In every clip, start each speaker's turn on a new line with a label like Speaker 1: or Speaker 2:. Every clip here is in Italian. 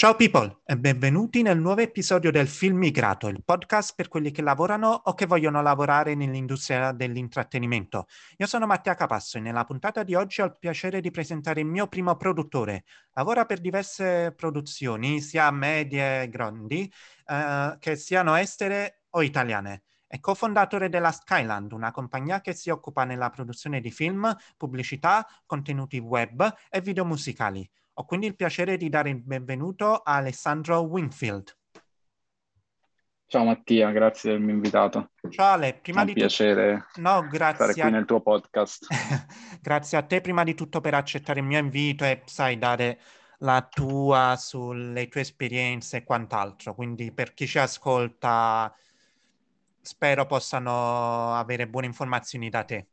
Speaker 1: Ciao people e benvenuti nel nuovo episodio del Film Migrato, il podcast per quelli che lavorano o che vogliono lavorare nell'industria dell'intrattenimento. Io sono Mattia Capasso e nella puntata di oggi ho il piacere di presentare il mio primo produttore. Lavora per diverse produzioni, sia medie e grandi, eh, che siano estere o italiane. È cofondatore della Skyland, una compagnia che si occupa nella produzione di film, pubblicità, contenuti web e video musicali. Ho quindi il piacere di dare il benvenuto a Alessandro Wingfield.
Speaker 2: Ciao Mattia, grazie di avermi invitato.
Speaker 1: Ciao Ale, prima
Speaker 2: È un
Speaker 1: di
Speaker 2: piacere
Speaker 1: tutto... No, grazie
Speaker 2: stare qui
Speaker 1: a...
Speaker 2: nel tuo podcast.
Speaker 1: grazie a te prima di tutto per accettare il mio invito e sai dare la tua sulle tue esperienze e quant'altro. Quindi per chi ci ascolta spero possano avere buone informazioni da te.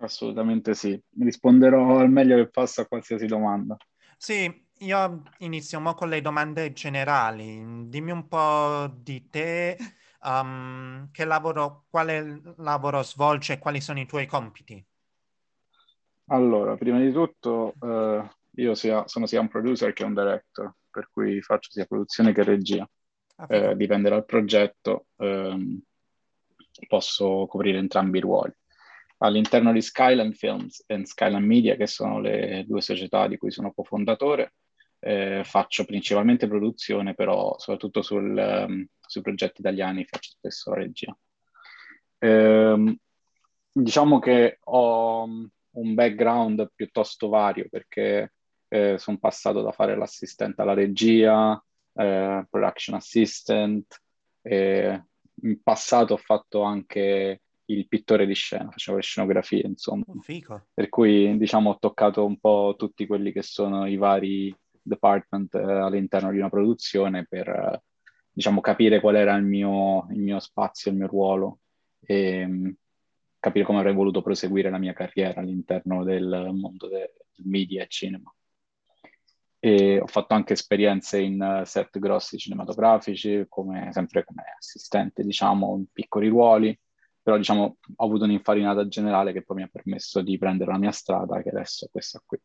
Speaker 2: Assolutamente sì, risponderò al meglio che posso a qualsiasi domanda.
Speaker 1: Sì, io inizio mo con le domande generali. Dimmi un po' di te, um, che lavoro, quale lavoro svolge e quali sono i tuoi compiti?
Speaker 2: Allora, prima di tutto, eh, io sia, sono sia un producer che un director, per cui faccio sia produzione che regia.
Speaker 1: Ah,
Speaker 2: Eh, dipende dal progetto, ehm, posso coprire entrambi i ruoli. All'interno di Skyline Films e Skyline Media, che sono le due società di cui sono cofondatore, eh, faccio principalmente produzione, però soprattutto sul, ehm, sui progetti italiani faccio spesso regia. Ehm, diciamo che ho un background piuttosto vario perché eh, sono passato da fare l'assistente alla regia, eh, production assistant, in passato ho fatto anche il pittore di scena, facevo le scenografie, insomma.
Speaker 1: Oh, fico.
Speaker 2: Per cui, diciamo, ho toccato un po' tutti quelli che sono i vari department eh, all'interno di una produzione per, eh, diciamo, capire qual era il mio, il mio spazio, il mio ruolo e mh, capire come avrei voluto proseguire la mia carriera all'interno del mondo del media e cinema. E ho fatto anche esperienze in eh, set grossi cinematografici, come, sempre come assistente, diciamo, in piccoli ruoli però diciamo ho avuto un'infarinata generale che poi mi ha permesso di prendere la mia strada, che adesso è questa qui.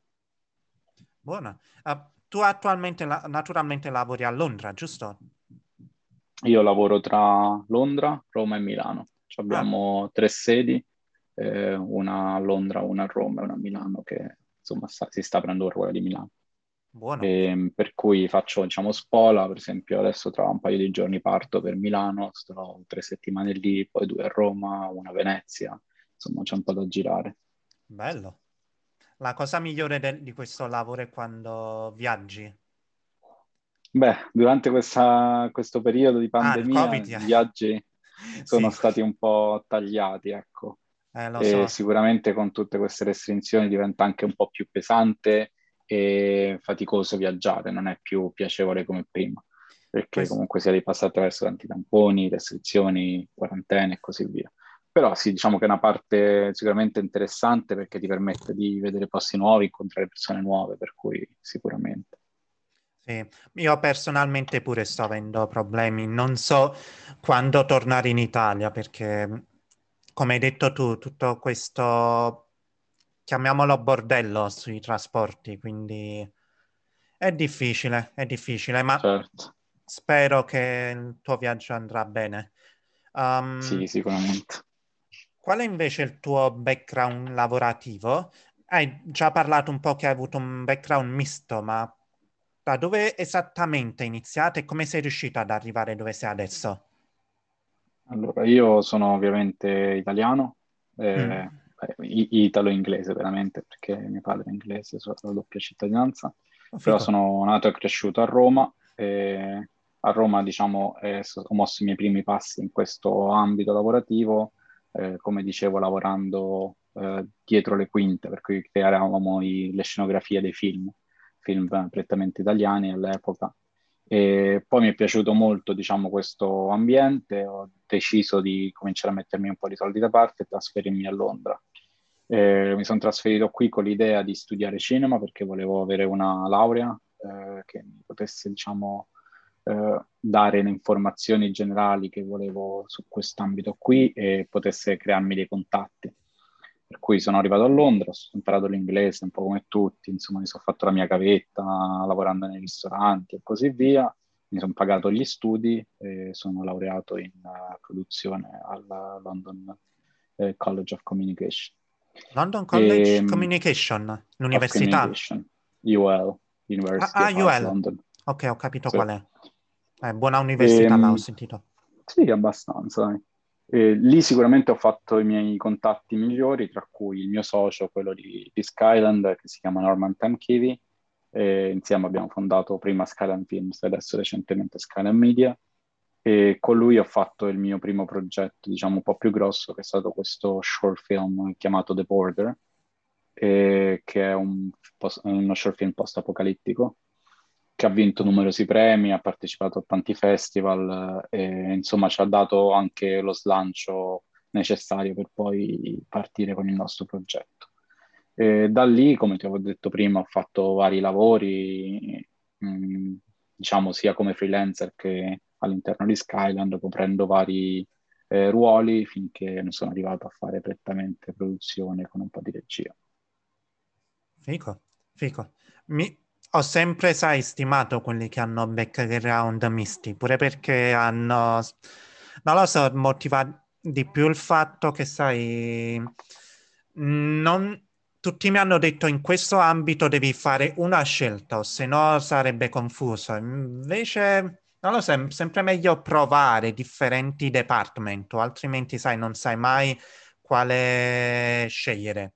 Speaker 1: Buona. Ah, tu attualmente, la- naturalmente lavori a Londra, giusto?
Speaker 2: Io lavoro tra Londra, Roma e Milano. Ci abbiamo tre sedi, eh, una a Londra, una a Roma e una a Milano, che insomma sta- si sta prendendo il ruolo di Milano.
Speaker 1: Buono.
Speaker 2: E, per cui faccio diciamo spola, per esempio adesso tra un paio di giorni parto per Milano, sto tre settimane lì, poi due a Roma, una a Venezia, insomma c'è un po' da girare.
Speaker 1: Bello. La cosa migliore del- di questo lavoro è quando viaggi.
Speaker 2: Beh, durante questa- questo periodo di
Speaker 1: Ah,
Speaker 2: pandemia
Speaker 1: Covid,
Speaker 2: i viaggi sono
Speaker 1: Sì.
Speaker 2: stati un po' tagliati, ecco.
Speaker 1: Eh, lo
Speaker 2: E
Speaker 1: so.
Speaker 2: sicuramente con tutte queste restrizioni diventa anche un po' più pesante e faticoso viaggiare, non è più piacevole come prima, perché
Speaker 1: Questo-
Speaker 2: comunque si è passare attraverso tanti tamponi, restrizioni, quarantene e così via. Però sì, diciamo che è una parte sicuramente interessante perché ti permette di vedere posti nuovi, incontrare persone nuove, per cui sicuramente.
Speaker 1: Sì, io personalmente pure sto avendo problemi, non so quando tornare in Italia perché, come hai detto tu, tutto questo, chiamiamolo bordello sui trasporti, quindi è difficile, è difficile, ma
Speaker 2: Certo,
Speaker 1: spero che il tuo viaggio andrà bene. Um,
Speaker 2: sì, sicuramente.
Speaker 1: Qual è invece il tuo background lavorativo? Hai già parlato un po' che hai avuto un background misto, ma da dove esattamente è iniziato e come sei riuscito ad arrivare dove sei adesso?
Speaker 2: Allora, io sono ovviamente italiano, eh,
Speaker 1: Mm.
Speaker 2: Italo-inglese veramente, perché mio padre è inglese, ho la doppia cittadinanza,
Speaker 1: Oh,
Speaker 2: però sono nato e cresciuto a Roma e a Roma, diciamo, eh, ho mosso i miei primi passi in questo ambito lavorativo, eh, come dicevo, lavorando eh, dietro le quinte, per cui creavamo i- le scenografie dei film, film prettamente italiani all'epoca. E poi mi è piaciuto molto, diciamo, questo ambiente, ho deciso di cominciare a mettermi un po' di soldi da parte e trasferirmi a Londra. Eh, mi sono trasferito qui con l'idea di studiare cinema perché volevo avere una laurea eh, che mi potesse, diciamo, eh, dare le informazioni generali che volevo su quest'ambito qui e potesse crearmi dei contatti. Per cui sono arrivato a Londra, ho imparato l'inglese un po' come tutti, insomma mi sono fatto la mia cavetta lavorando nei ristoranti e così via. Mi sono pagato gli studi e sono laureato in uh, produzione al London uh, College of Communication.
Speaker 1: London College e, ehm, Communication, l'università?
Speaker 2: Communication, UL, University
Speaker 1: ah,
Speaker 2: ah, UL. London.
Speaker 1: Ok, ho capito sì. qual è. Eh, buona università, e, ehm, l'ho sentito.
Speaker 2: Sì, abbastanza. Eh, lì sicuramente ho fatto i miei contatti migliori, tra cui il mio socio, quello di, di Skyland, che si chiama Norman Tamkivi. E insieme abbiamo fondato prima Skyland Films e adesso recentemente Skyland Media. E con lui ho fatto il mio primo progetto, diciamo un po' più grosso, che è stato questo short film chiamato The Border, che è un, uno short film post-apocalittico che ha vinto numerosi premi, ha partecipato a tanti festival e insomma ci ha dato anche lo slancio necessario per poi partire con il nostro progetto. E da lì, come ti avevo detto prima, ho fatto vari lavori, mm, diciamo sia come freelancer che all'interno di Skyland, coprendo vari eh, ruoli finché non sono arrivato a fare prettamente produzione con un po' di regia.
Speaker 1: Fico, fico. Mi, ho sempre, sai, stimato quelli che hanno background misti, pure perché hanno, non lo so, motiva di più il fatto che, sai, non, tutti mi hanno detto in questo ambito devi fare una scelta, o se no sarebbe confuso. Invece, non lo so, è sempre meglio provare differenti department, altrimenti, sai, non sai mai quale scegliere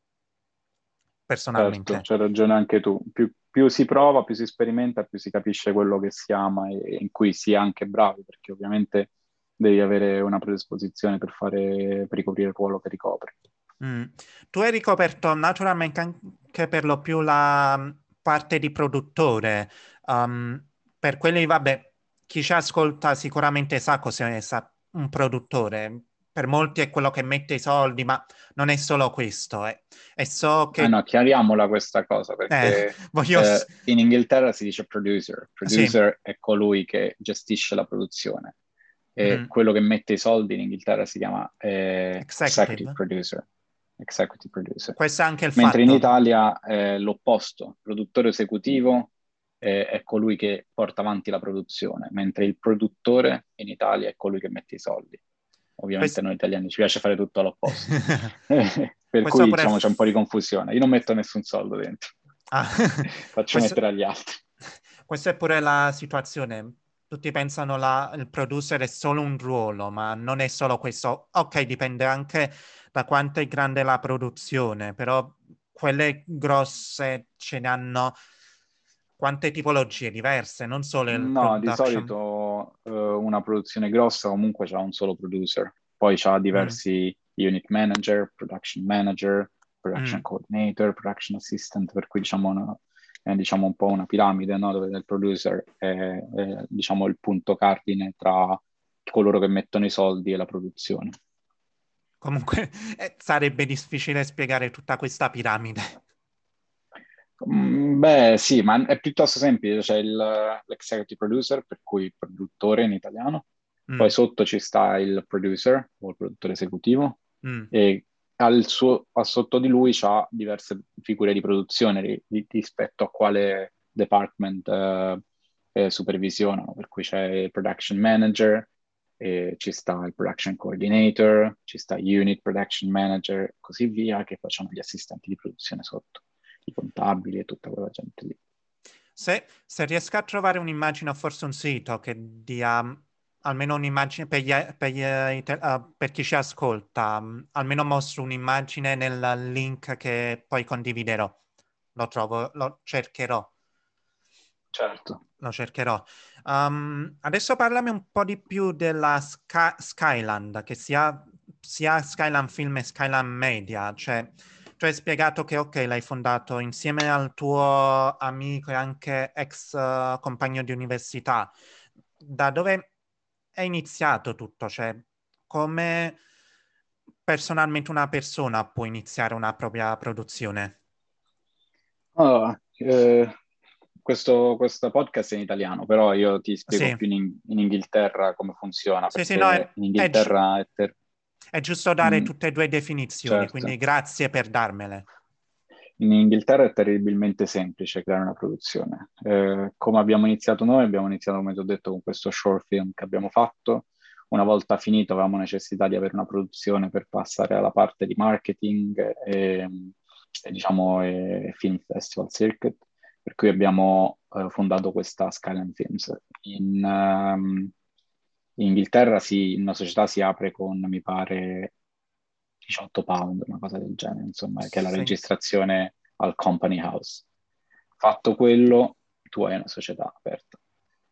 Speaker 1: personalmente.
Speaker 2: Certo, c'hai ragione anche tu. Più, più, si prova, più si sperimenta, più si capisce quello che si ama e in cui si è anche bravi, perché ovviamente devi avere una predisposizione per, fare, per ricoprire il ruolo che ricopri.
Speaker 1: Mm. Tu hai ricoperto naturalmente anche per lo più la parte di produttore. Um, per quelli, vabbè, chi ci ascolta sicuramente sa cos'è un produttore per molti è quello che mette i soldi, ma non è solo questo. Eh. E so che...
Speaker 2: Eh no, chiariamola questa cosa, perché eh, voglio... eh, in Inghilterra si dice producer. Producer sì. è colui che gestisce la produzione. E mm. quello che mette i soldi in Inghilterra si chiama eh, executive. executive. producer. Executive producer.
Speaker 1: Questo è anche il
Speaker 2: Mentre
Speaker 1: fatto.
Speaker 2: in Italia è l'opposto. Il produttore esecutivo è, è colui che porta avanti la produzione, mentre il produttore in Italia è colui che mette i soldi. Ovviamente Questo... noi italiani ci piace fare tutto all'opposto. per Questo cui diciamo, c'è un po' di confusione. Io non metto nessun soldo dentro. Ah. Faccio Questo... mettere agli altri.
Speaker 1: Questa è pure la situazione. Tutti pensano la, il producer è solo un ruolo, ma non è solo questo. Ok, dipende anche da quanto è grande la produzione, però quelle grosse ce ne hanno quante tipologie diverse, non solo il
Speaker 2: No, di solito uh, una produzione grossa comunque c'ha un solo producer, poi c'ha diversi mm. unit manager, production manager, production mm. coordinator, production assistant, per cui diciamo, una, è diciamo un po' una piramide, no? dove il producer è, è diciamo il punto cardine tra coloro che mettono i soldi e la produzione.
Speaker 1: Comunque eh, sarebbe difficile spiegare tutta questa piramide.
Speaker 2: Mm, beh, sì, ma è piuttosto semplice. C'è il, l'executive producer, per cui il produttore in italiano. Mm. Poi sotto ci sta il producer o il produttore esecutivo. Mm. E al suo, a sotto di lui ha diverse figure di produzione ri, ri, rispetto a quale department eh, supervisionano. Per cui c'è il production manager, ci sta il production coordinator, ci sta unit production manager, così via, che facciano gli assistenti di produzione sotto i contabili e tutta quella gente lì.
Speaker 1: Se, se riesco a trovare un'immagine o forse un sito che dia mm, almeno un'immagine per, gli, per, gli, uh, per, chi ci ascolta, um, almeno mostro un'immagine nel link che poi condividerò. Lo trovo, lo cercherò.
Speaker 2: Certo.
Speaker 1: Lo cercherò. Um, adesso parlami un po' di più della Sky, Skyland, che sia, sia Skyland Film e Skyland Media, cioè tu hai spiegato che ok, l'hai fondato insieme al tuo amico e anche ex uh, compagno di università. Da dove è iniziato tutto? Cioè, come personalmente una persona può iniziare una propria produzione?
Speaker 2: Allora, eh, questo, questo, podcast è in italiano, però io ti spiego sì. più in, in, Inghilterra come funziona. Sì, sì, no, è, in Inghilterra è, ter-
Speaker 1: È giusto dare
Speaker 2: Mm,
Speaker 1: tutte e due definizioni,
Speaker 2: certo.
Speaker 1: quindi grazie per darmele.
Speaker 2: In Inghilterra è terribilmente semplice creare una produzione. Eh, come abbiamo iniziato noi, abbiamo iniziato, come ti ho detto, con questo short film che abbiamo fatto. Una volta finito avevamo necessità di avere una produzione per passare alla parte di marketing e, e, diciamo e film festival circuit, per cui abbiamo eh, fondato questa Skyline Films. In, ehm, in Inghilterra si, una società si apre con, mi pare, 18 pound, una cosa del genere, insomma, che è la
Speaker 1: Sì.
Speaker 2: registrazione al Company House. Fatto quello, tu hai una società aperta.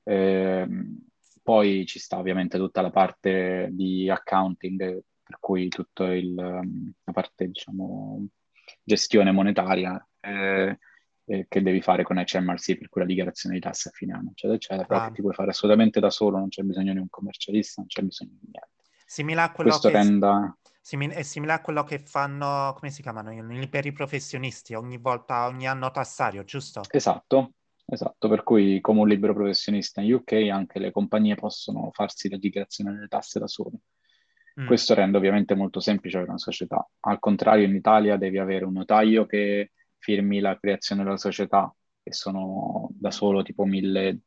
Speaker 2: Ehm, poi ci sta ovviamente tutta la parte di accounting, per cui tutta la parte, diciamo, gestione monetaria eh, eh, che devi fare con HMRC, per cui la dichiarazione di tasse a fine anno, eccetera, eccetera, però
Speaker 1: Ah.
Speaker 2: che ti puoi fare assolutamente da solo, non c'è bisogno di un commercialista, non c'è bisogno di niente.
Speaker 1: Simile a quello
Speaker 2: Questo
Speaker 1: che...
Speaker 2: renda...
Speaker 1: È simile a quello che fanno, come si chiamano, i liberi professionisti, ogni volta, ogni anno tassario, giusto?
Speaker 2: Esatto, esatto, per cui come un libero professionista in UK anche le compagnie possono farsi la dichiarazione delle tasse da sole.
Speaker 1: Mm.
Speaker 2: Questo rende ovviamente molto semplice per una società. Al contrario, in Italia devi avere un notaio che firmi la creazione della società, che sono da solo tipo 1200-1500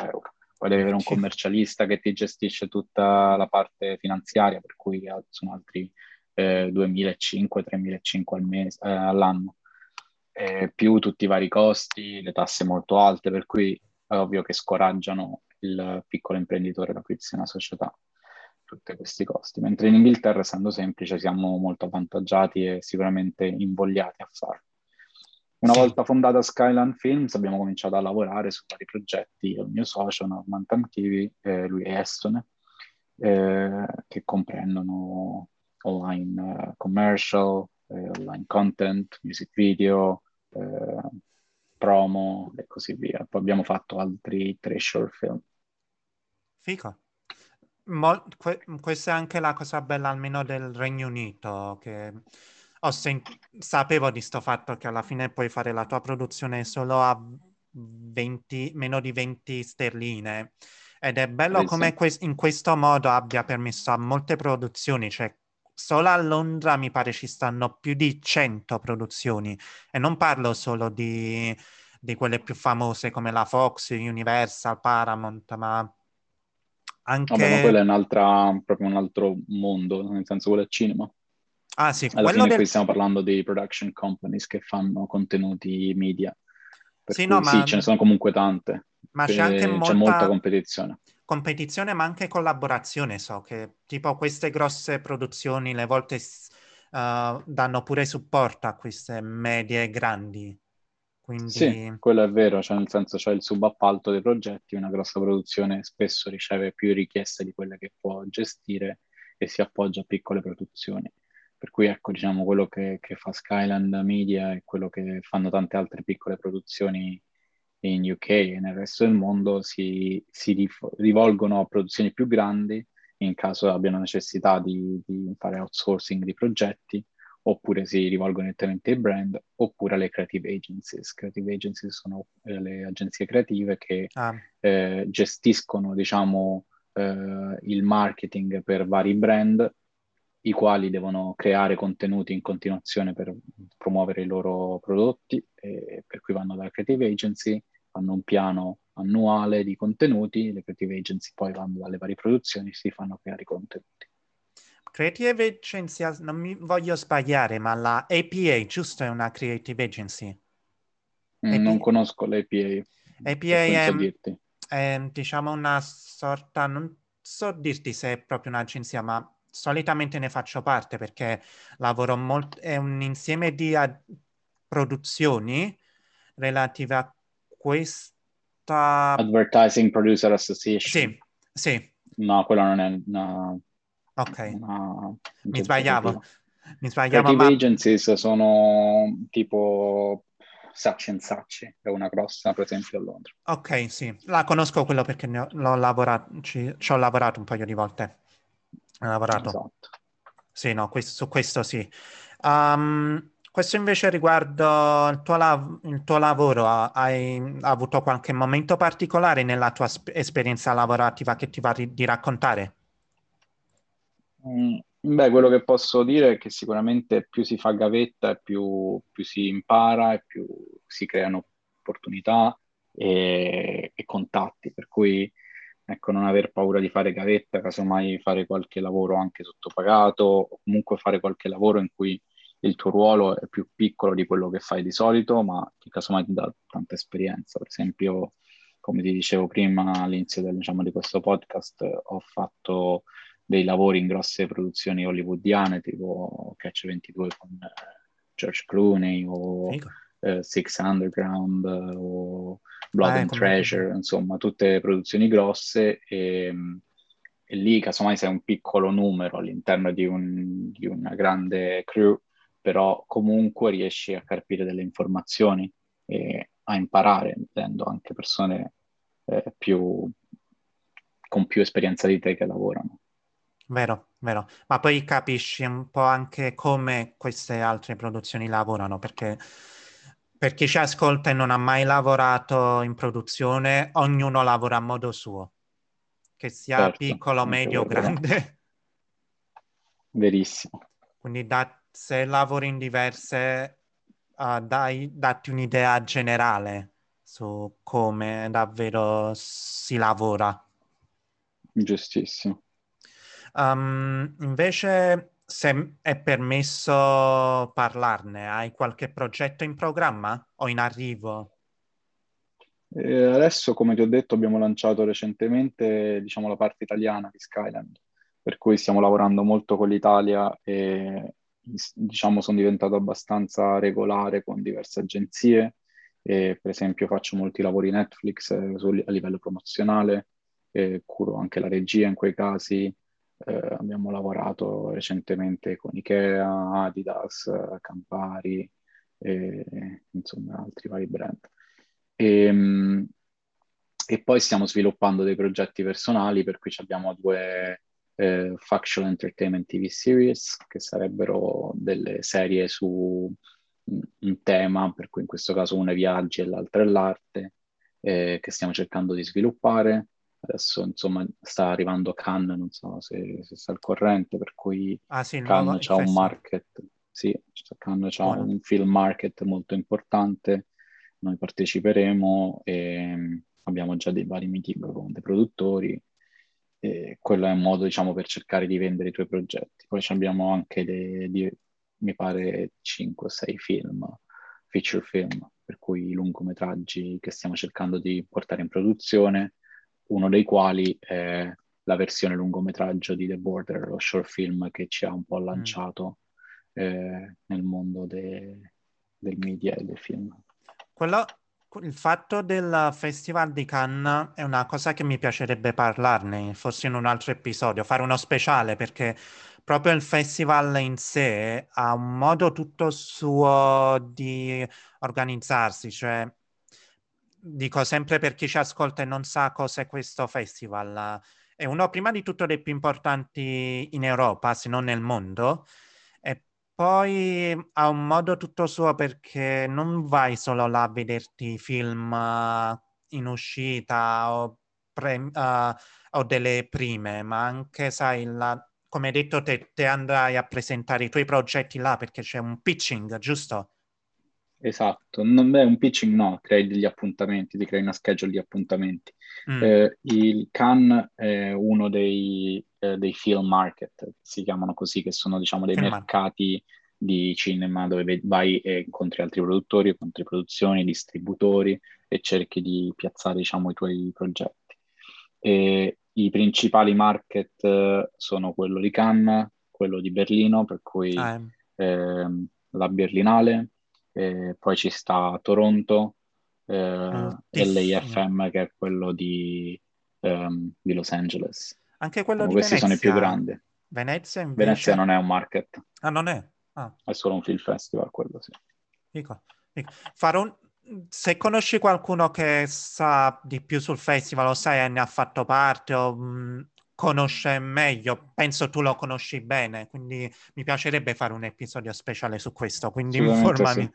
Speaker 2: euro. Poi devi avere un commercialista che ti gestisce tutta la parte finanziaria, per cui sono altri eh, 2.500-3.500 al mese, eh, all'anno. Eh, più tutti i vari costi, le tasse molto alte, per cui è ovvio che scoraggiano il piccolo imprenditore ad aprirsi una società tutti questi costi. Mentre in Inghilterra, essendo semplice, siamo molto avvantaggiati e sicuramente invogliati a farlo. Una
Speaker 1: Sì.
Speaker 2: volta fondata Skyline Films abbiamo cominciato a lavorare su vari progetti, il mio socio, Norman Tamkivi, eh, lui è estone, eh, che comprendono online eh, commercial, eh, online content, music video, eh, promo e così via. Poi abbiamo fatto altri tre short film.
Speaker 1: Fico. Mol- que- questa è anche la cosa bella almeno del Regno Unito, che ho sen- sapevo di sto fatto che alla fine puoi fare la tua produzione solo a 20, meno di 20 sterline. Ed è bello
Speaker 2: Sì,
Speaker 1: come
Speaker 2: sì.
Speaker 1: que- in questo modo abbia permesso a molte produzioni, cioè solo a Londra mi pare ci stanno più di 100 produzioni e non parlo solo di, di quelle più famose come la Fox, Universal, Paramount, ma anche...
Speaker 2: Vabbè, ma quello è un'altra, proprio un altro mondo, nel senso quello è cinema.
Speaker 1: Ah sì,
Speaker 2: Alla
Speaker 1: quello
Speaker 2: fine
Speaker 1: del...
Speaker 2: qui stiamo parlando di production companies che fanno contenuti media, per
Speaker 1: Sì, no,
Speaker 2: sì,
Speaker 1: ma-
Speaker 2: ce ne sono comunque tante.
Speaker 1: Ma c'è anche
Speaker 2: c'è
Speaker 1: molta
Speaker 2: molta competizione.
Speaker 1: competizione, ma anche collaborazione. So che tipo queste grosse produzioni le volte uh, danno pure supporto a queste medie grandi. Quindi
Speaker 2: Sì, quello è vero, cioè nel senso c'è il subappalto dei progetti, una grossa produzione spesso riceve più richieste di quelle che può gestire e si appoggia a piccole produzioni. Per cui ecco, diciamo, quello che, che fa Skyland Media e quello che fanno tante altre piccole produzioni in UK e nel resto del mondo si, si rivolgono a produzioni più grandi in caso abbiano necessità di, di fare outsourcing di progetti oppure si rivolgono direttamente ai brand, oppure alle creative agencies. Creative agencies sono eh, le agenzie creative che
Speaker 1: ah,
Speaker 2: eh, gestiscono, diciamo, eh, il marketing per vari brand, i quali devono creare contenuti in continuazione per promuovere i loro prodotti, per cui vanno dalla creative agency, fanno un piano annuale di contenuti, le creative agency poi vanno dalle varie produzioni e si fanno creare i contenuti.
Speaker 1: Creative Agency, non mi voglio sbagliare, ma la APA, giusto, è una Creative Agency.
Speaker 2: Mm, Non conosco l'APA,
Speaker 1: APA è,
Speaker 2: dirti.
Speaker 1: è, diciamo una sorta, non so dirti se è proprio un'agenzia, ma solitamente ne faccio parte perché lavoro molto, è un insieme di a- produzioni relative a questa...
Speaker 2: Advertising Producer Association.
Speaker 1: Sì, sì,
Speaker 2: No, quella non è una,
Speaker 1: ok,
Speaker 2: una
Speaker 1: mi
Speaker 2: agenzia
Speaker 1: sbagliavo, mi sbagliavo,
Speaker 2: Creative
Speaker 1: ma...
Speaker 2: agencies sono tipo Saatchi Saatchi, è una grossa per esempio a Londra.
Speaker 1: Ok, sì, la conosco quello perché ne ho, l'ho lavorato, ci, ci ho lavorato un paio di volte. Ho lavorato.
Speaker 2: Esatto.
Speaker 1: Sì, no, questo- su questo sì. Um, questo invece riguardo il tuo, lav- il tuo lavoro, ha- hai avuto qualche momento particolare nella tua sp- esperienza lavorativa che ti va di raccontare?
Speaker 2: Mm, beh, quello che posso dire è che sicuramente più si fa gavetta più, più si impara e più si creano opportunità e, e contatti, per cui ecco, non aver paura di fare gavetta, casomai fare qualche lavoro anche sottopagato o comunque fare qualche lavoro in cui il tuo ruolo è più piccolo di quello che fai di solito, ma che casomai ti dà tanta esperienza. Per esempio, come ti dicevo prima all'inizio del, diciamo, di questo podcast, ho fatto dei lavori in grosse produzioni hollywoodiane, tipo Catch 22 con eh, George Clooney o eh, Six Underground o Blood ah, and Treasure, come... insomma, tutte produzioni grosse e, e, lì casomai sei un piccolo numero all'interno di, un, di una grande crew, però comunque riesci a carpire delle informazioni e a imparare, intendo anche persone eh, più, con più esperienza di te che lavorano.
Speaker 1: Vero, vero. Ma poi capisci un po' anche come queste altre produzioni lavorano, perché per chi ci ascolta e non ha mai lavorato in produzione, ognuno lavora a modo suo, che sia certo, piccolo, medio o grande.
Speaker 2: Verissimo.
Speaker 1: Quindi da, se lavori in diverse, uh, dai, datti un'idea generale su come davvero si lavora.
Speaker 2: Giustissimo.
Speaker 1: Um, invece se è permesso parlarne, hai qualche progetto in programma o in arrivo?
Speaker 2: Eh, adesso, come ti ho detto, abbiamo lanciato recentemente, diciamo, la parte italiana di Skyland, per cui stiamo lavorando molto con l'Italia e, diciamo, sono diventato abbastanza regolare con diverse agenzie. E, per esempio, faccio molti lavori Netflix eh, a livello promozionale, curo anche la regia in quei casi, eh, abbiamo lavorato recentemente con Ikea, Adidas, Campari e insomma altri vari brand. E, ehm, e poi stiamo sviluppando dei progetti personali, per cui abbiamo due eh, Factual Entertainment TV Series, che sarebbero delle serie su un tema, per cui in questo caso uno è viaggi e l'altro è l'arte, eh, che stiamo cercando di sviluppare. Adesso insomma sta arrivando Cannes, non so se, se sta al corrente, per cui
Speaker 1: ah, sì,
Speaker 2: Cannes ha un market, sì, Cannes ha un film market molto importante, noi parteciperemo e abbiamo già dei vari meeting con dei produttori e quello è un modo diciamo per cercare di vendere i tuoi progetti. Poi abbiamo anche dei, di, mi pare 5-6 film, feature film, per cui lungometraggi che stiamo cercando di portare in produzione uno dei quali è la versione lungometraggio di The Border, lo short film che ci ha un po' mm. lanciato mm. eh, nel mondo de- del media e del film.
Speaker 1: Quello, il fatto del Festival di Cannes è una cosa che mi piacerebbe parlarne, forse in un altro episodio, fare uno speciale perché proprio il festival in sé ha un modo tutto suo di organizzarsi, cioè dico sempre per chi ci ascolta e non sa cos'è questo festival, è uno prima di tutto dei più importanti in Europa, se non nel mondo, e poi ha un modo tutto suo perché non vai solo là a vederti film uh, in uscita o, pre- uh, o, delle prime, ma anche, sai, la, come hai detto te, te andrai a presentare i tuoi progetti là perché c'è un pitching, giusto?
Speaker 2: Esatto, non è un pitching, no, crei degli appuntamenti, ti crei una schedule di appuntamenti. Mm. Eh, il Cannes è uno dei, eh, dei, film market, si chiamano così, che sono diciamo dei film mercati di cinema dove vai e incontri altri produttori, incontri produzioni, distributori e cerchi di piazzare diciamo i tuoi progetti. E I principali market eh, sono quello di Cannes, quello di Berlino, per cui ah, eh, la Berlinale, eh, poi ci sta Toronto eh, e l'AFM che è quello di, um, di Los Angeles.
Speaker 1: Anche quello
Speaker 2: Come di questi
Speaker 1: Venezia.
Speaker 2: sono i più grandi.
Speaker 1: Venezia invece...
Speaker 2: Venezia non è un market.
Speaker 1: Ah, non è? Ah.
Speaker 2: È solo un film festival quello, sì.
Speaker 1: Dico, dico. Un... Se conosci qualcuno che sa di più sul festival, o sai, ne ha fatto parte o mh, mm, conosce meglio, penso tu lo conosci bene, quindi mi piacerebbe fare un episodio speciale su questo, quindi informami, sì.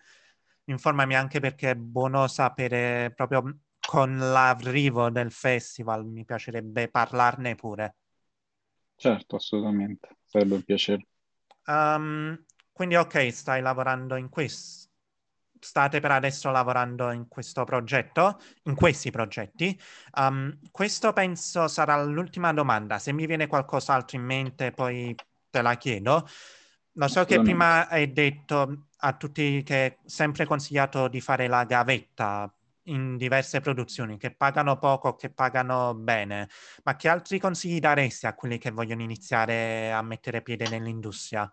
Speaker 1: informami anche perché è buono sapere proprio con l'arrivo del festival, mi piacerebbe parlarne pure.
Speaker 2: Certo, assolutamente, sarebbe un piacere.
Speaker 1: Um, quindi ok, stai lavorando in questo state per adesso lavorando in questo progetto, in questi progetti. Um, questo penso sarà l'ultima domanda. Se mi viene qualcos'altro in mente, poi te la chiedo. Lo so che prima hai detto a tutti che è sempre consigliato di fare la gavetta in diverse produzioni che pagano poco, che pagano bene, ma che altri consigli daresti a quelli che vogliono iniziare a mettere piede nell'industria?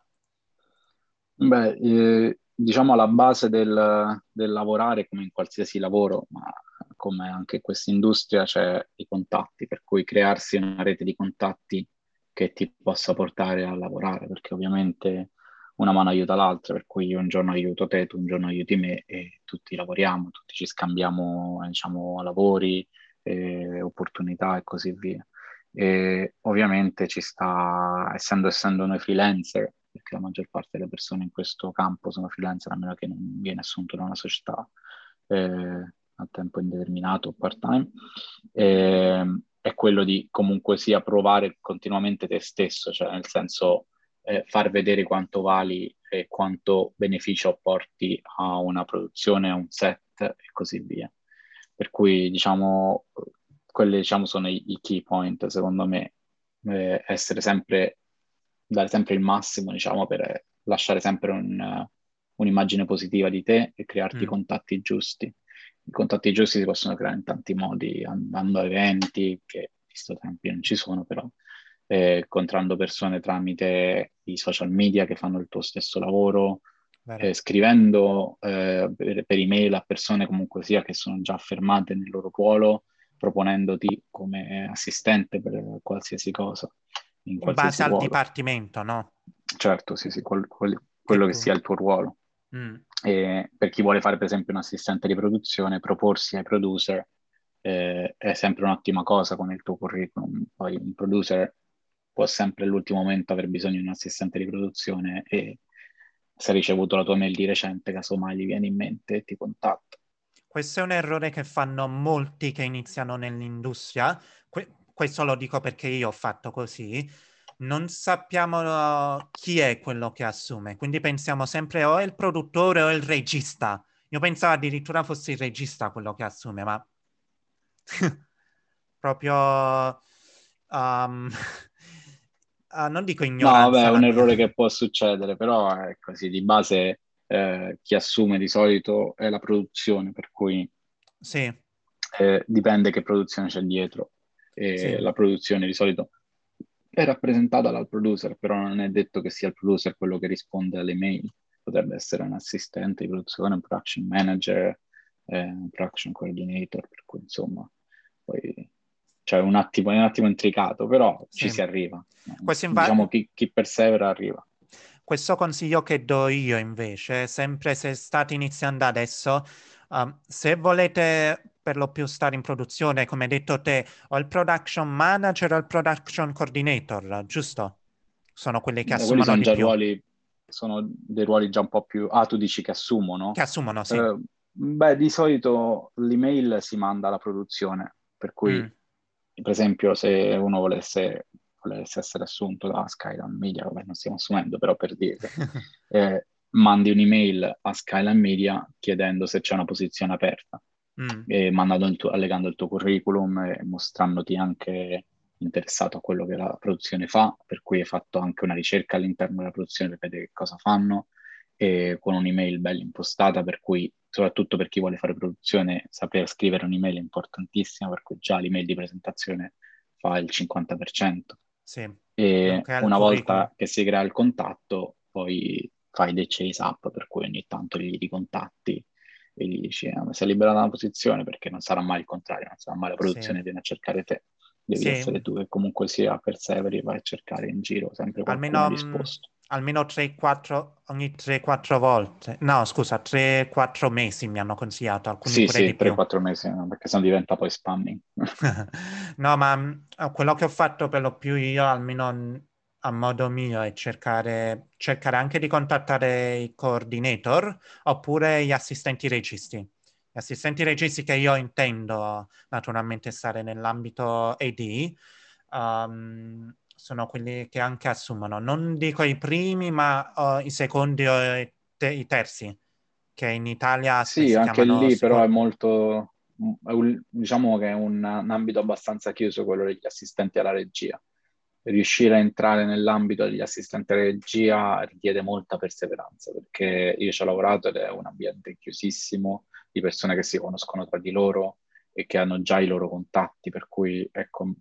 Speaker 2: Beh, eh, diciamo alla base del, del, lavorare, come in qualsiasi lavoro, ma come anche in questa industria, c'è i contatti, per cui crearsi una rete di contatti che ti possa portare a lavorare, perché ovviamente una mano aiuta l'altra, per cui io un giorno aiuto te, tu un giorno aiuti me e tutti lavoriamo, tutti ci scambiamo, diciamo, lavori, eh, opportunità e così via. E ovviamente ci sta, essendo, essendo noi freelancer, perché la maggior parte delle persone in questo campo sono freelancer, a meno che non viene assunto da una società eh, a tempo indeterminato o part-time, eh, è quello di comunque sia provare continuamente te stesso, cioè nel senso eh, far vedere quanto vali e quanto beneficio apporti a una produzione, a un set e così via. Per cui diciamo, quelli diciamo, sono i, i key point secondo me, eh, essere sempre dare sempre il massimo, diciamo, per lasciare sempre un, un'immagine positiva di te e crearti mm. i contatti giusti. I contatti giusti si possono creare in tanti modi, andando a eventi, che in questo tempo non ci sono, però eh, incontrando persone tramite i social media che fanno il tuo stesso lavoro, eh, scrivendo eh, per, per, email a persone comunque sia che sono già affermate nel loro ruolo, proponendoti come assistente per qualsiasi cosa
Speaker 1: in, in base al dipartimento, no?
Speaker 2: Certo, sì, sì, quel, quel, quello che, sia il tuo ruolo. Mm. Per chi vuole fare per esempio un assistente di produzione, proporsi ai producer eh, è sempre un'ottima cosa con il tuo curriculum. Poi un producer può sempre all'ultimo momento aver bisogno di un assistente di produzione e se ha ricevuto la tua mail di recente, casomai gli viene in mente e ti contatta.
Speaker 1: Questo è un errore che fanno molti che iniziano nell'industria. Que- questo lo dico perché io ho fatto così, non sappiamo chi è quello che assume, quindi pensiamo sempre o è il produttore o il regista. Io pensavo addirittura fosse il regista quello che assume, ma proprio um... uh, non dico ignoranza.
Speaker 2: No, vabbè, è un errore che può succedere, però è così, di base eh, chi assume di solito è la produzione, per cui
Speaker 1: sì.
Speaker 2: eh, dipende che produzione c'è dietro e sì. la produzione di solito è rappresentata dal producer, però non è detto che sia il producer quello che risponde alle mail, potrebbe essere un assistente di produzione, un production manager, eh, un production coordinator, per cui insomma, poi cioè un attimo, è un attimo intricato, però sì. ci si arriva. Questo diciamo chi, chi persevera arriva.
Speaker 1: Questo consiglio che do io invece, sempre se state iniziando adesso, um, se volete per lo più stare in produzione, come hai detto te, o il production manager o il production coordinator, giusto? Sono quelli che assumono sono
Speaker 2: già più. Ruoli, sono dei ruoli già un po' più... Ah, tu dici che assumono?
Speaker 1: Che assumono, sì. Uh,
Speaker 2: beh, di solito l'email si manda alla produzione, per cui, mm. per esempio, se uno volesse, volesse essere assunto da Skyline Media, vabbè, non stiamo assumendo, però per dire... eh, mandi un'email a Skyline Media chiedendo se c'è una posizione aperta mm. il tuo, allegando il tuo curriculum e mostrandoti anche interessato a quello che la produzione fa, per cui hai fatto anche una ricerca all'interno della produzione per vedere che cosa fanno, e con un'email bella impostata, per cui soprattutto per chi vuole fare produzione, saper scrivere un'email è importantissima, per cui già l'email di presentazione fa il 50%.
Speaker 1: Sì.
Speaker 2: E una volta che si crea il contatto, poi fai dei chase up, per cui ogni tanto li ricontatti e gli dici ah, si è liberata una posizione perché non sarà mai il contrario, non sarà mai la produzione sì. viene a cercare te. Devi sì. essere tu che comunque sia perseveri, vai a cercare in giro sempre qualcuno almeno, mm, disposto.
Speaker 1: Almeno 3-4 ogni 3-4 volte. No, scusa, 3-4 mesi mi hanno consigliato. Alcuni
Speaker 2: sì, sì, 3-4 mesi, perché sennò diventa poi spamming.
Speaker 1: no, ma mm, quello che ho fatto per lo più io, almeno a modo mio è cercare, cercare anche di contattare i coordinator oppure gli assistenti registi. Gli assistenti registi che io intendo naturalmente stare nell'ambito AD, um, sono quelli che anche assumono. Non dico i primi, ma uh, i secondi o i, te- i, terzi, che in Italia
Speaker 2: sì, anche lì secondi. però è molto, diciamo che è un, un ambito abbastanza chiuso quello degli assistenti alla regia riuscire a entrare nell'ambito degli assistenti alla regia richiede molta perseveranza perché io ci ho lavorato ed è un ambiente chiusissimo di persone che si conoscono tra di loro e che hanno già i loro contatti, per cui ecco,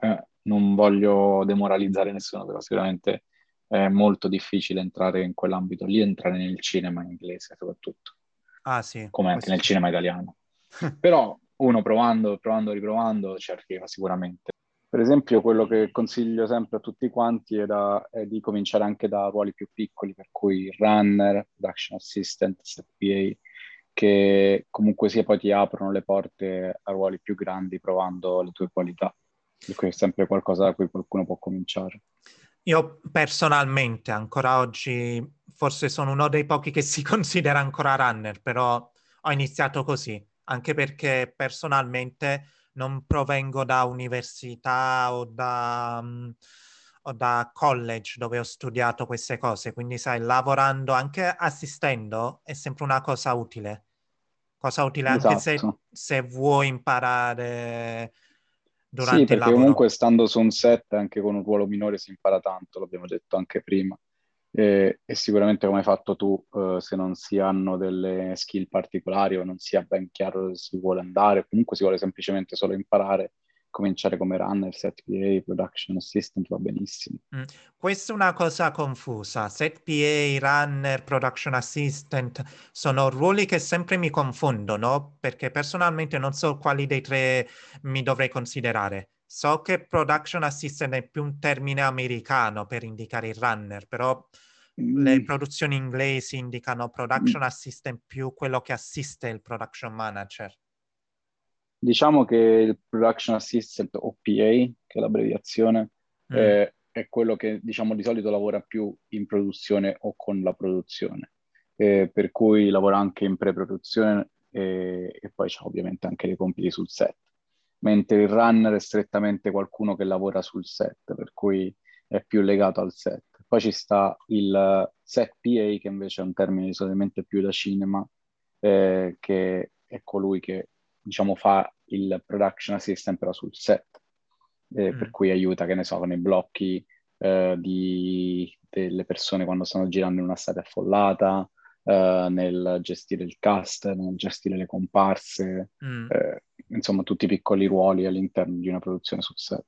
Speaker 2: eh, non voglio demoralizzare nessuno, però sicuramente è molto difficile entrare in quell'ambito lì, entrare nel cinema inglese soprattutto.
Speaker 1: Ah sì.
Speaker 2: Come anche nel cinema italiano. però uno provando, provando, riprovando ci arriva sicuramente. Per esempio, quello che consiglio sempre a tutti quanti è, da, è, di cominciare anche da ruoli più piccoli, per cui runner, production assistant, SPA, che comunque sia poi ti aprono le porte a ruoli più grandi provando le tue qualità. Per cui è sempre qualcosa da cui qualcuno può cominciare.
Speaker 1: Io personalmente, ancora oggi, forse sono uno dei pochi che si considera ancora runner, però ho iniziato così, anche perché personalmente non provengo da università o da, um, o da college dove ho studiato queste cose, quindi sai, lavorando, anche assistendo, è sempre una cosa utile. Cosa utile anche esatto. se, se, vuoi imparare durante sì,
Speaker 2: perché comunque stando su un set anche con un ruolo minore si impara tanto, l'abbiamo detto anche prima. E, e, sicuramente come hai fatto tu, uh, se non si hanno delle skill particolari o non sia ben chiaro dove si vuole andare, comunque si vuole semplicemente solo imparare, cominciare come runner, set PA, production assistant va benissimo.
Speaker 1: Mm. Questa è una cosa confusa. Set PA, runner, production assistant sono ruoli che sempre mi confondono perché personalmente non so quali dei tre mi dovrei considerare. So che production assistant è più un termine americano per indicare il runner, però mm. le produzioni inglesi indicano production mm. assistant più quello che assiste il production manager.
Speaker 2: Diciamo che il production assistant o PA, che è l'abbreviazione, mm. è, è, quello che diciamo di solito lavora più in produzione o con la produzione, eh, per cui lavora anche in pre-produzione e, e poi c'ha ovviamente anche dei compiti sul set mentre il runner è strettamente qualcuno che lavora sul set, per cui è più legato al set. Poi ci sta il set PA, che invece è un termine solamente più da cinema, eh, che è colui che diciamo fa il production assistant però sul set, eh, mm. per cui aiuta, che ne so, con i blocchi eh, di, delle persone quando stanno girando in una strada affollata, uh, nel gestire il cast, nel gestire le comparse, mm. eh, insomma tutti i piccoli ruoli all'interno di una produzione sul set.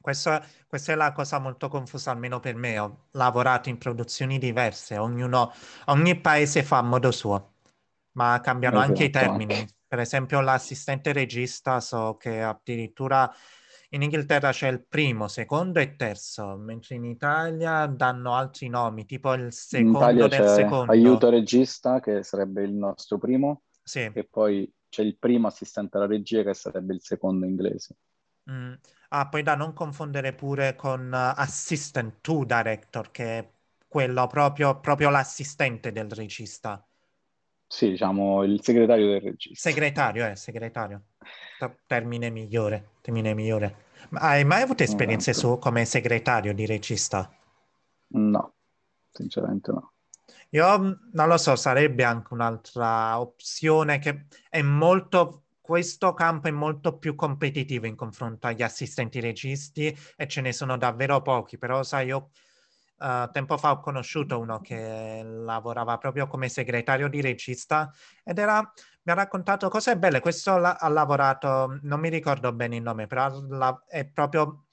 Speaker 1: Questo, questa è la cosa molto confusa, almeno per me. Ho lavorato in produzioni diverse, ognuno, ogni paese fa a modo suo, ma cambiano esatto, anche i termini. Anche. Per esempio, l'assistente regista so che addirittura in Inghilterra c'è il primo, secondo e terzo, mentre in Italia danno altri nomi, tipo il secondo del secondo.
Speaker 2: Aiuto regista, che sarebbe il nostro primo,
Speaker 1: sì.
Speaker 2: e poi c'è il primo assistente alla regia, che sarebbe il secondo inglese.
Speaker 1: Mm. Ah, poi da non confondere pure con uh, assistant to director, che è quello proprio, proprio l'assistente del regista.
Speaker 2: Sì, diciamo il segretario del regista.
Speaker 1: Segretario, eh, segretario. Termine migliore, termine migliore. Ma hai mai avuto esperienze esatto. su come segretario di regista?
Speaker 2: No, sinceramente no.
Speaker 1: Io mm, non lo so, sarebbe anche un'altra opzione che è molto questo campo è molto più competitivo in confronto agli assistenti registi e ce ne sono davvero pochi, però sai, io uh, tempo fa ho conosciuto uno che lavorava proprio come segretario di regista ed era, mi ha raccontato cose belle. Questo la, ha lavorato, non mi ricordo bene il nome, però la, è proprio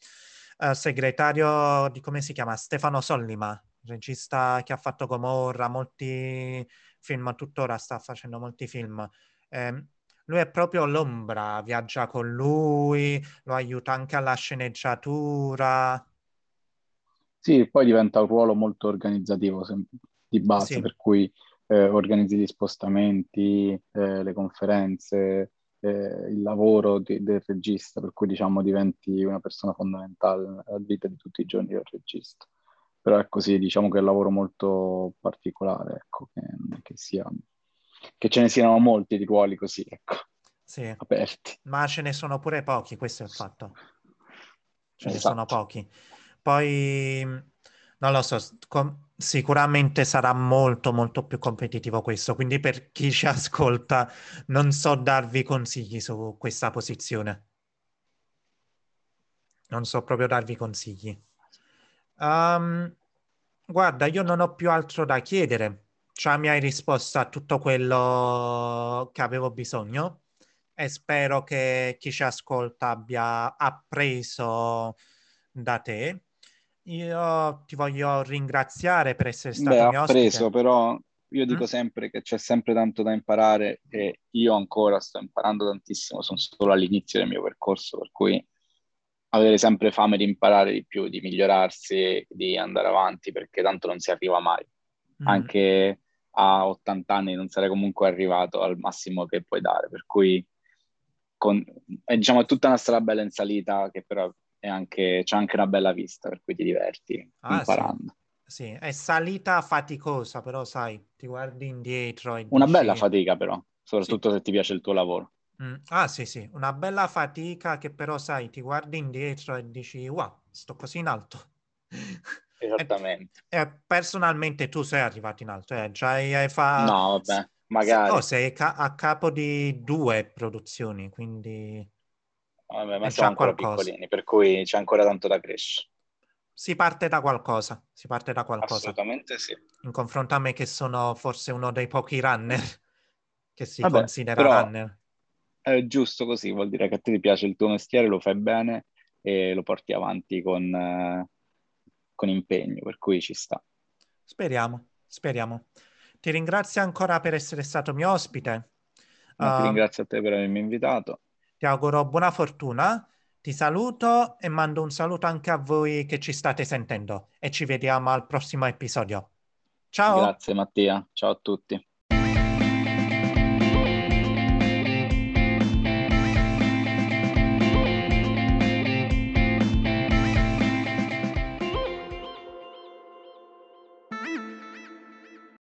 Speaker 1: uh, segretario di come si chiama? Stefano Sollima, regista che ha fatto Gomorra, molti film, tuttora sta facendo molti film. Eh, lui è proprio l'ombra, viaggia con lui, lo aiuta anche alla sceneggiatura.
Speaker 2: Sì, poi diventa un ruolo molto organizzativo di base, sì. per cui eh, organizzi gli spostamenti, eh, le conferenze, eh, il lavoro di, del regista, per cui diciamo diventi una persona fondamentale nella vita di tutti i giorni del regista. Però è così, diciamo che è un lavoro molto particolare, ecco, che, che, sia, che ce ne siano molti di ruoli così, ecco,
Speaker 1: sì.
Speaker 2: aperti.
Speaker 1: Ma ce ne sono pure pochi, questo è il fatto. ce esatto. ne sono esatto. pochi. Poi, non lo so, com- sicuramente sarà molto molto più competitivo questo, quindi per chi ci ascolta non so darvi consigli su questa posizione. Non so proprio darvi consigli. Um, guarda, io non ho più altro da chiedere. Cioè, mi hai risposto a tutto quello che avevo bisogno e spero che chi ci ascolta abbia appreso da te. Io ti voglio ringraziare per essere stato
Speaker 2: Beh,
Speaker 1: mio
Speaker 2: appreso, però io dico mm? sempre che c'è sempre tanto da imparare e io ancora sto imparando tantissimo, sono solo all'inizio del mio percorso, per cui avere sempre fame di imparare di più, di migliorarsi, di andare avanti, perché tanto non si arriva mai. Mm. Anche a 80 anni non sarei comunque arrivato al massimo che puoi dare, per cui con, è, diciamo, è tutta una strada bella in salita che però anche, c'è anche una bella vista, per cui ti diverti ah, imparando.
Speaker 1: Sì. sì. è salita faticosa, però sai, ti guardi indietro e
Speaker 2: Una
Speaker 1: dici...
Speaker 2: bella fatica però, soprattutto sì. se ti piace il tuo lavoro.
Speaker 1: Mm. Ah sì sì, una bella fatica che però sai, ti guardi indietro e dici wow, sto così in alto.
Speaker 2: Esattamente.
Speaker 1: E, e personalmente tu sei arrivato in alto, eh? Già hai fatto...
Speaker 2: No, vabbè, magari.
Speaker 1: No, sei ca- a capo di due produzioni, quindi...
Speaker 2: Vabbè, ma siamo ancora qualcosa. piccolini, per cui c'è ancora tanto da crescere.
Speaker 1: Si parte da qualcosa, si parte da qualcosa.
Speaker 2: Assolutamente sì.
Speaker 1: In confronto a me che sono forse uno dei pochi runner che si Vabbè, considera però... runner
Speaker 2: è giusto così, vuol dire che a te ti piace il tuo mestiere, lo fai bene e lo porti avanti con, eh, con impegno, per cui ci sta.
Speaker 1: Speriamo, speriamo. Ti ringrazio ancora per essere stato mio ospite.
Speaker 2: Uh, ti ringrazio a te per avermi invitato.
Speaker 1: Ti auguro buona fortuna. Ti saluto e mando un saluto anche a voi che ci state sentendo e ci vediamo al prossimo episodio. Ciao.
Speaker 2: Grazie Mattia, ciao a tutti.